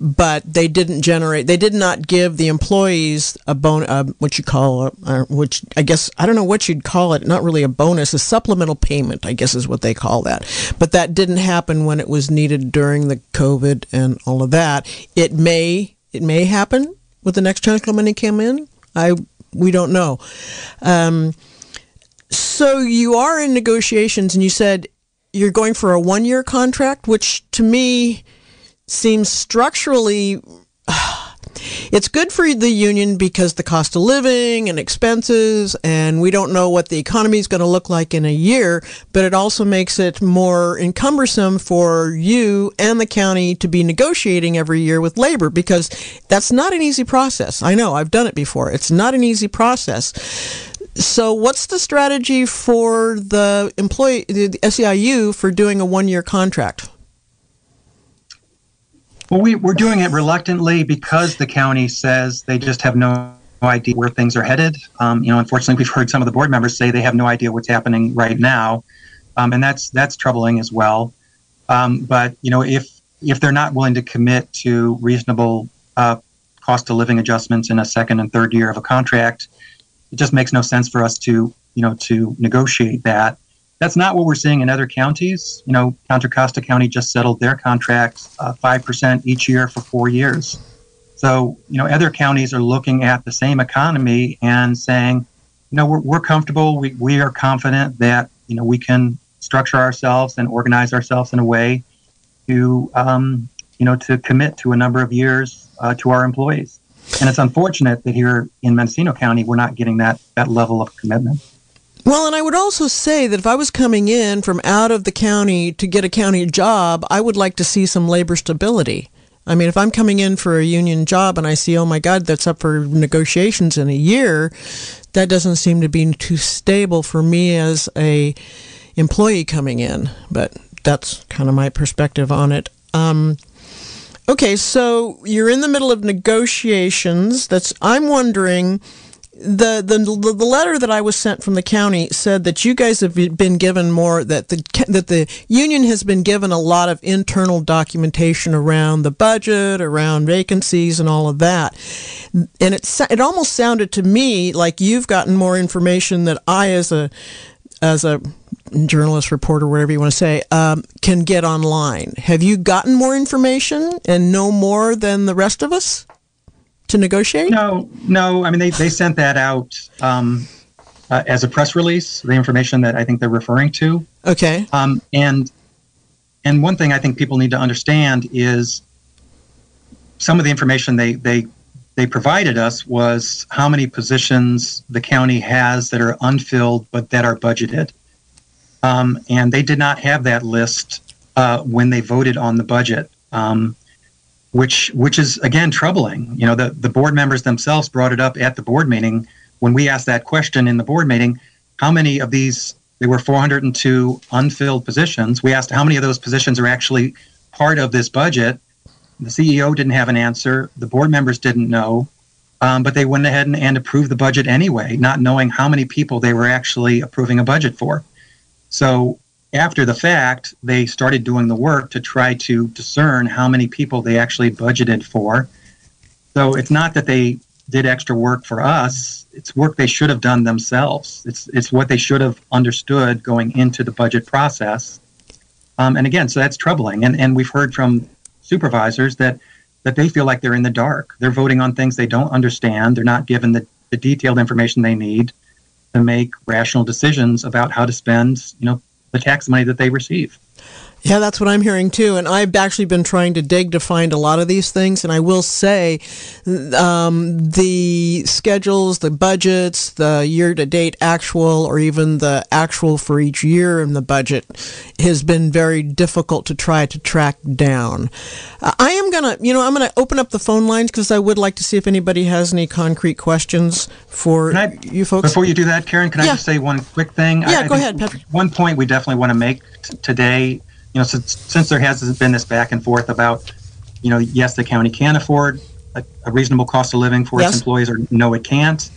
but they didn't generate. They did not give the employees a bon, uh, what you call, a, uh, which I guess I don't know what you'd call it. Not really a bonus, a supplemental payment. I guess is what they call that. But that didn't happen when it was needed during the COVID and all of that. It may, it may happen with the next chunk of money come in. I, we don't know. Um, so you are in negotiations, and you said you're going for a one-year contract, which to me seems structurally it's good for the union because the cost of living and expenses and we don't know what the economy is going to look like in a year but it also makes it more encumbersome for you and the county to be negotiating every year with labor because that's not an easy process. I know i've done it before. It's not an easy process. So what's the strategy for the employee the SEIU for doing a one year contract well, we, we're doing it reluctantly because the county says they just have no idea where things are headed. Um, you know, unfortunately, we've heard some of the board members say they have no idea what's happening right now, um, and that's that's troubling as well. Um, but you know, if if they're not willing to commit to reasonable uh, cost of living adjustments in a second and third year of a contract, it just makes no sense for us to you know to negotiate that. That's not what we're seeing in other counties. You know, Contra Costa County just settled their contracts uh, 5% each year for four years. So, you know, other counties are looking at the same economy and saying, you know, we're, we're comfortable. We, we are confident that, you know, we can structure ourselves and organize ourselves in a way to, um, you know, to commit to a number of years uh, to our employees. And it's unfortunate that here in Mendocino County, we're not getting that, that level of commitment. Well, and I would also say that if I was coming in from out of the county to get a county job, I would like to see some labor stability. I mean, if I'm coming in for a union job and I see, oh my God, that's up for negotiations in a year, that doesn't seem to be too stable for me as a employee coming in. But that's kind of my perspective on it. Um, okay, so you're in the middle of negotiations. That's I'm wondering the, the the letter that I was sent from the county said that you guys have been given more that the that the union has been given a lot of internal documentation around the budget, around vacancies, and all of that. And it it almost sounded to me like you've gotten more information that I, as a as a journalist, reporter, whatever you want to say, um, can get online. Have you gotten more information and know more than the rest of us? To negotiate? No, no. I mean, they, they sent that out um, uh, as a press release, the information that I think they're referring to. Okay. Um, and and one thing I think people need to understand is some of the information they they they provided us was how many positions the county has that are unfilled but that are budgeted. Um, and they did not have that list uh, when they voted on the budget. Um, which which is again troubling. You know, the, the board members themselves brought it up at the board meeting when we asked that question in the board meeting. How many of these? There were 402 unfilled positions. We asked how many of those positions are actually part of this budget. The CEO didn't have an answer. The board members didn't know, um, but they went ahead and, and approved the budget anyway, not knowing how many people they were actually approving a budget for. So after the fact, they started doing the work to try to discern how many people they actually budgeted for. So it's not that they did extra work for us, it's work they should have done themselves. It's, it's what they should have understood going into the budget process. Um, and again, so that's troubling. And, and we've heard from supervisors that, that they feel like they're in the dark. They're voting on things they don't understand, they're not given the, the detailed information they need to make rational decisions about how to spend, you know, the tax money that they receive. Yeah, that's what I'm hearing too. And I've actually been trying to dig to find a lot of these things. And I will say um, the schedules, the budgets, the year to date actual, or even the actual for each year in the budget has been very difficult to try to track down. Uh, I am going to, you know, I'm going to open up the phone lines because I would like to see if anybody has any concrete questions for I, you folks. Before you do that, Karen, can yeah. I just say one quick thing? Yeah, I, go ahead, Patrick. One point we definitely want to make t- today you know, since, since there has been this back and forth about, you know, yes, the county can afford a, a reasonable cost of living for yes. its employees, or no, it can't.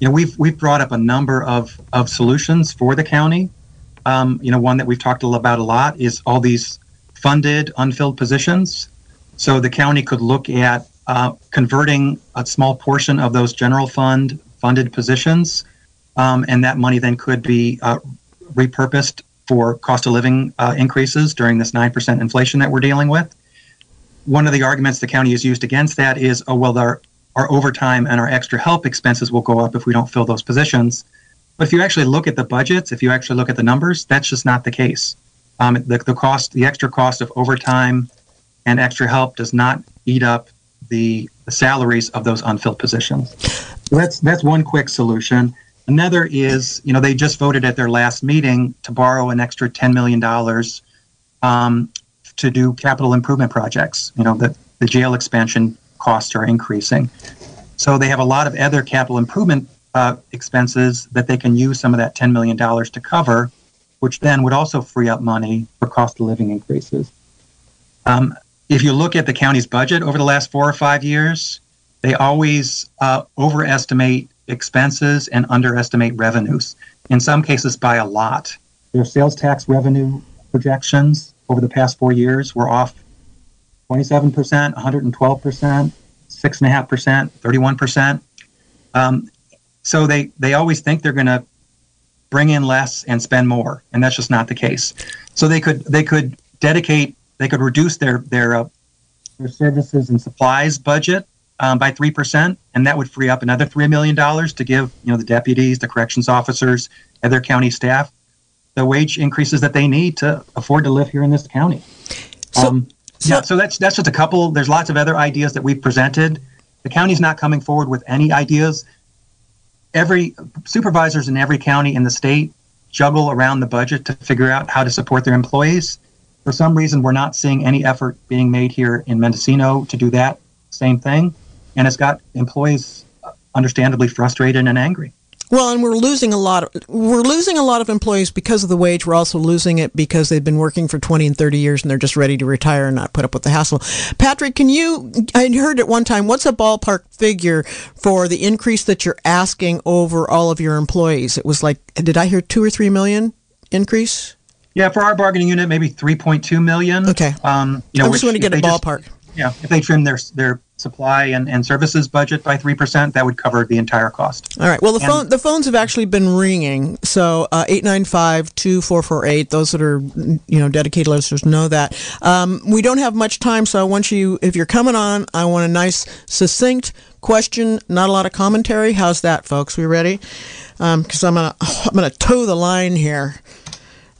You know, we've we've brought up a number of of solutions for the county. Um, you know, one that we've talked about a lot is all these funded unfilled positions. So the county could look at uh, converting a small portion of those general fund funded positions, um, and that money then could be uh, repurposed for cost of living uh, increases during this 9% inflation that we're dealing with. One of the arguments the county has used against that is, oh, well, our, our overtime and our extra help expenses will go up if we don't fill those positions. But if you actually look at the budgets, if you actually look at the numbers, that's just not the case. Um, the, the cost, the extra cost of overtime and extra help does not eat up the, the salaries of those unfilled positions. So that's that's one quick solution. Another is, you know, they just voted at their last meeting to borrow an extra $10 million um, to do capital improvement projects. You know, the, the jail expansion costs are increasing. So they have a lot of other capital improvement uh, expenses that they can use some of that $10 million to cover, which then would also free up money for cost of living increases. Um, if you look at the county's budget over the last four or five years, they always uh, overestimate expenses and underestimate revenues, in some cases by a lot. Their sales tax revenue projections over the past four years were off 27%, 112%, 6.5%, 31%. Um, so they, they always think they're going to bring in less and spend more, and that's just not the case. So they could they could dedicate they could reduce their their uh, their services and supplies budget um, by 3%, and that would free up another $3 million to give you know, the deputies, the corrections officers, and their county staff the wage increases that they need to afford to live here in this county. So, um, so, yeah, so that's, that's just a couple. There's lots of other ideas that we've presented. The county's not coming forward with any ideas. Every supervisors in every county in the state juggle around the budget to figure out how to support their employees. For some reason, we're not seeing any effort being made here in Mendocino to do that same thing and it's got employees understandably frustrated and angry. Well, and we're losing a lot of we're losing a lot of employees because of the wage. We're also losing it because they've been working for 20 and 30 years and they're just ready to retire and not put up with the hassle. Patrick, can you I heard at one time what's a ballpark figure for the increase that you're asking over all of your employees? It was like did I hear 2 or 3 million increase? Yeah, for our bargaining unit maybe 3.2 million. Okay. Um, you know, I just want to get a ballpark. Just, yeah, if they trim their their supply and, and services budget by 3%, that would cover the entire cost. All right. Well, the and, phone the phones have actually been ringing. So uh, 895-2448, those that are, you know, dedicated listeners know that. Um, we don't have much time, so I want you, if you're coming on, I want a nice, succinct question, not a lot of commentary. How's that, folks? We ready? Because um, I'm going to I'm gonna toe the line here.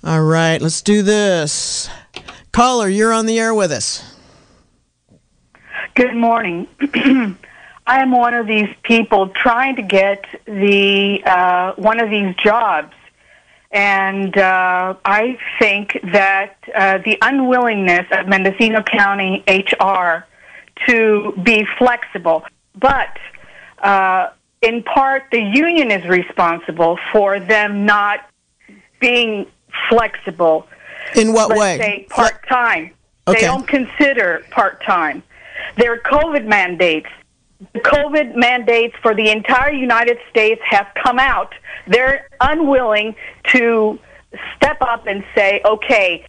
All right, let's do this. Caller, you're on the air with us. Good morning. I am one of these people trying to get the uh, one of these jobs, and uh, I think that uh, the unwillingness of Mendocino County HR to be flexible, but uh, in part the union is responsible for them not being flexible. In what way? Part time. Okay. They don't consider part time. There are COVID mandates. The COVID mandates for the entire United States have come out. They're unwilling to step up and say, okay,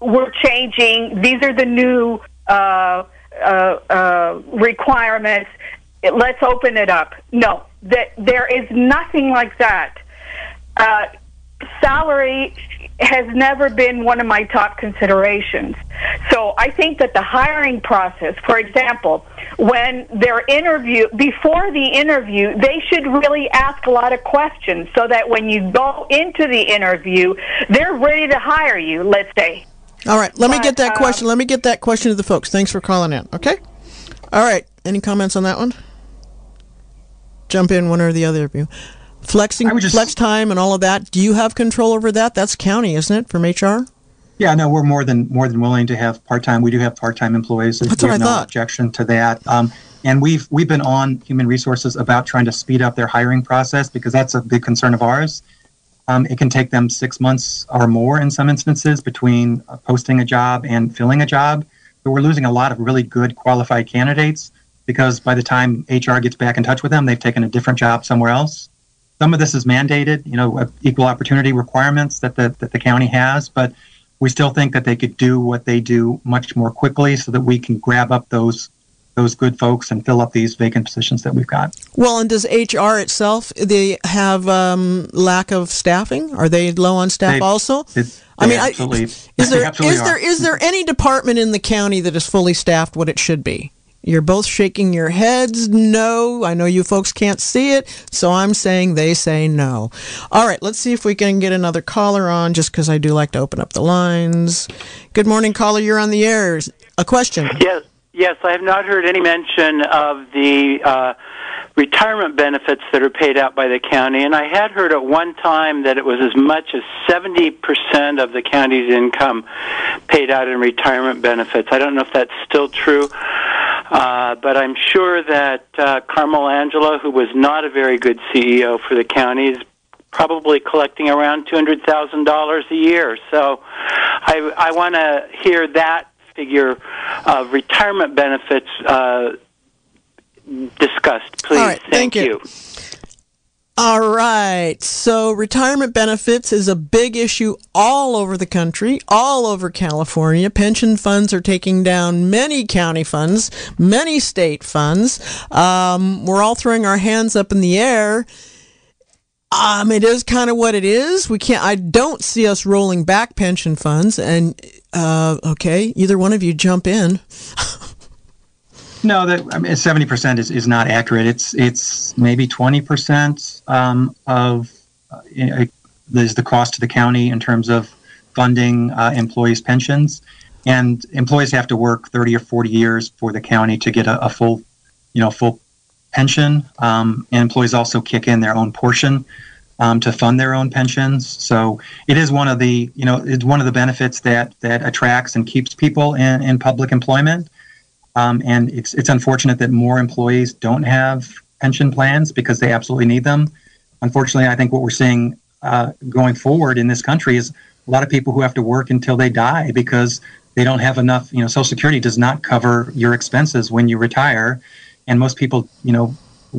we're changing. These are the new uh, uh, uh, requirements. Let's open it up. No, that there is nothing like that. Uh, salary has never been one of my top considerations. So I think that the hiring process, for example, when they're interview before the interview, they should really ask a lot of questions so that when you go into the interview, they're ready to hire you, let's say. All right, let but, me get that um, question. Let me get that question to the folks. Thanks for calling in. Okay? All right. Any comments on that one? Jump in one or the other of you flexing just, flex time and all of that. Do you have control over that? That's county isn't it from hr yeah no we're more than more than willing to have part-time. We do have part-time employees that's we what have I no thought. objection to that. Um, and we've we've been on human resources about trying to speed up their hiring process because that's a big concern of ours. Um, it can take them six months or more in some instances between posting a job and filling a job but we're losing a lot of really good qualified candidates because by the time hr gets back in touch with them they've taken a different job somewhere else some of this is mandated, you know, equal opportunity requirements that the, that the county has, but we still think that they could do what they do much more quickly so that we can grab up those those good folks and fill up these vacant positions that we've got. Well, and does HR itself they have um, lack of staffing? Are they low on staff they, also? They, I mean, I, is there is there is there any department in the county that is fully staffed what it should be? You're both shaking your heads no. I know you folks can't see it, so I'm saying they say no. All right, let's see if we can get another caller on just because I do like to open up the lines. Good morning, caller. You're on the air. A question? Yes. Yes, I have not heard any mention of the uh, retirement benefits that are paid out by the county. And I had heard at one time that it was as much as 70% of the county's income paid out in retirement benefits. I don't know if that's still true, uh, but I'm sure that uh, Carmel Angelo, who was not a very good CEO for the county, is probably collecting around $200,000 a year. So I, I want to hear that figure of retirement benefits. Uh, discussed, please. thank, thank you. you. All right. So, retirement benefits is a big issue all over the country, all over California. Pension funds are taking down many county funds, many state funds. Um, we're all throwing our hands up in the air. Um, it is kind of what it is. We can't. I don't see us rolling back pension funds. And uh, okay, either one of you jump in. No, that seventy percent is, is not accurate. It's it's maybe twenty percent um, of uh, is the cost to the county in terms of funding uh, employees' pensions, and employees have to work thirty or forty years for the county to get a, a full, you know, full pension. Um, and employees also kick in their own portion um, to fund their own pensions. So it is one of the you know it's one of the benefits that that attracts and keeps people in, in public employment. Um, and it's it's unfortunate that more employees don't have pension plans because they absolutely need them. unfortunately, I think what we're seeing uh, going forward in this country is a lot of people who have to work until they die because they don't have enough. You know, Social Security does not cover your expenses when you retire, and most people, you know,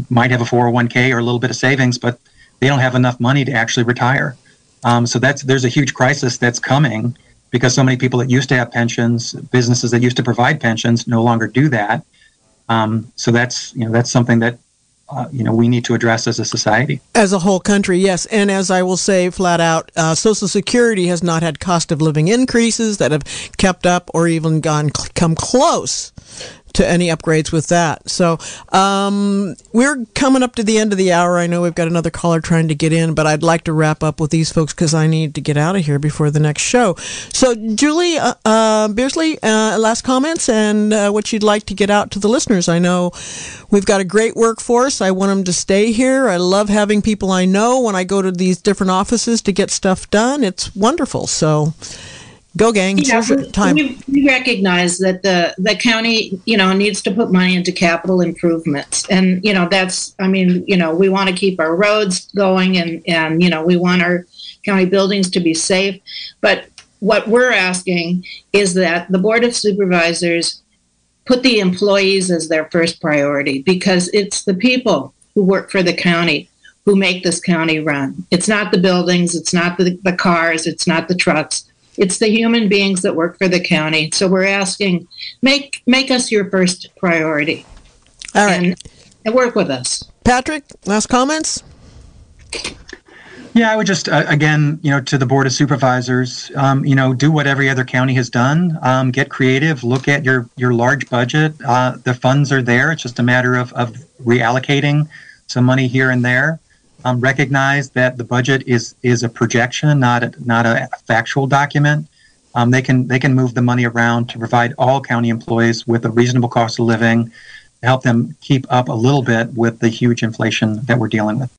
might have a 401k or a little bit of savings, but they don't have enough money to actually retire. Um, so that's there's a huge crisis that's coming because so many people that used to have pensions, businesses that used to provide pensions, no longer do that. Um, so that's you know that's something that uh, you know we need to address as a society as a whole country yes and as i will say flat out uh, social security has not had cost of living increases that have kept up or even gone come close to any upgrades with that. So um, we're coming up to the end of the hour. I know we've got another caller trying to get in, but I'd like to wrap up with these folks because I need to get out of here before the next show. So, Julie uh, uh, Beardsley, uh, last comments and uh, what you'd like to get out to the listeners. I know we've got a great workforce. I want them to stay here. I love having people I know when I go to these different offices to get stuff done. It's wonderful. So, Go, gang! Yeah, time. We, we, recognize that the the county, you know, needs to put money into capital improvements, and you know that's. I mean, you know, we want to keep our roads going, and and you know, we want our county buildings to be safe. But what we're asking is that the board of supervisors put the employees as their first priority because it's the people who work for the county who make this county run. It's not the buildings, it's not the, the cars, it's not the trucks it's the human beings that work for the county. So we're asking, make make us your first priority. All right. And, and work with us. Patrick, last comments? Yeah, I would just uh, again, you know, to the board of supervisors, um, you know, do what every other county has done. Um, get creative. Look at your your large budget. Uh, the funds are there. It's just a matter of of reallocating some money here and there um, recognize that the budget is is a projection, not a, not a factual document. Um, they can they can move the money around to provide all county employees with a reasonable cost of living, help them keep up a little bit with the huge inflation that we're dealing with.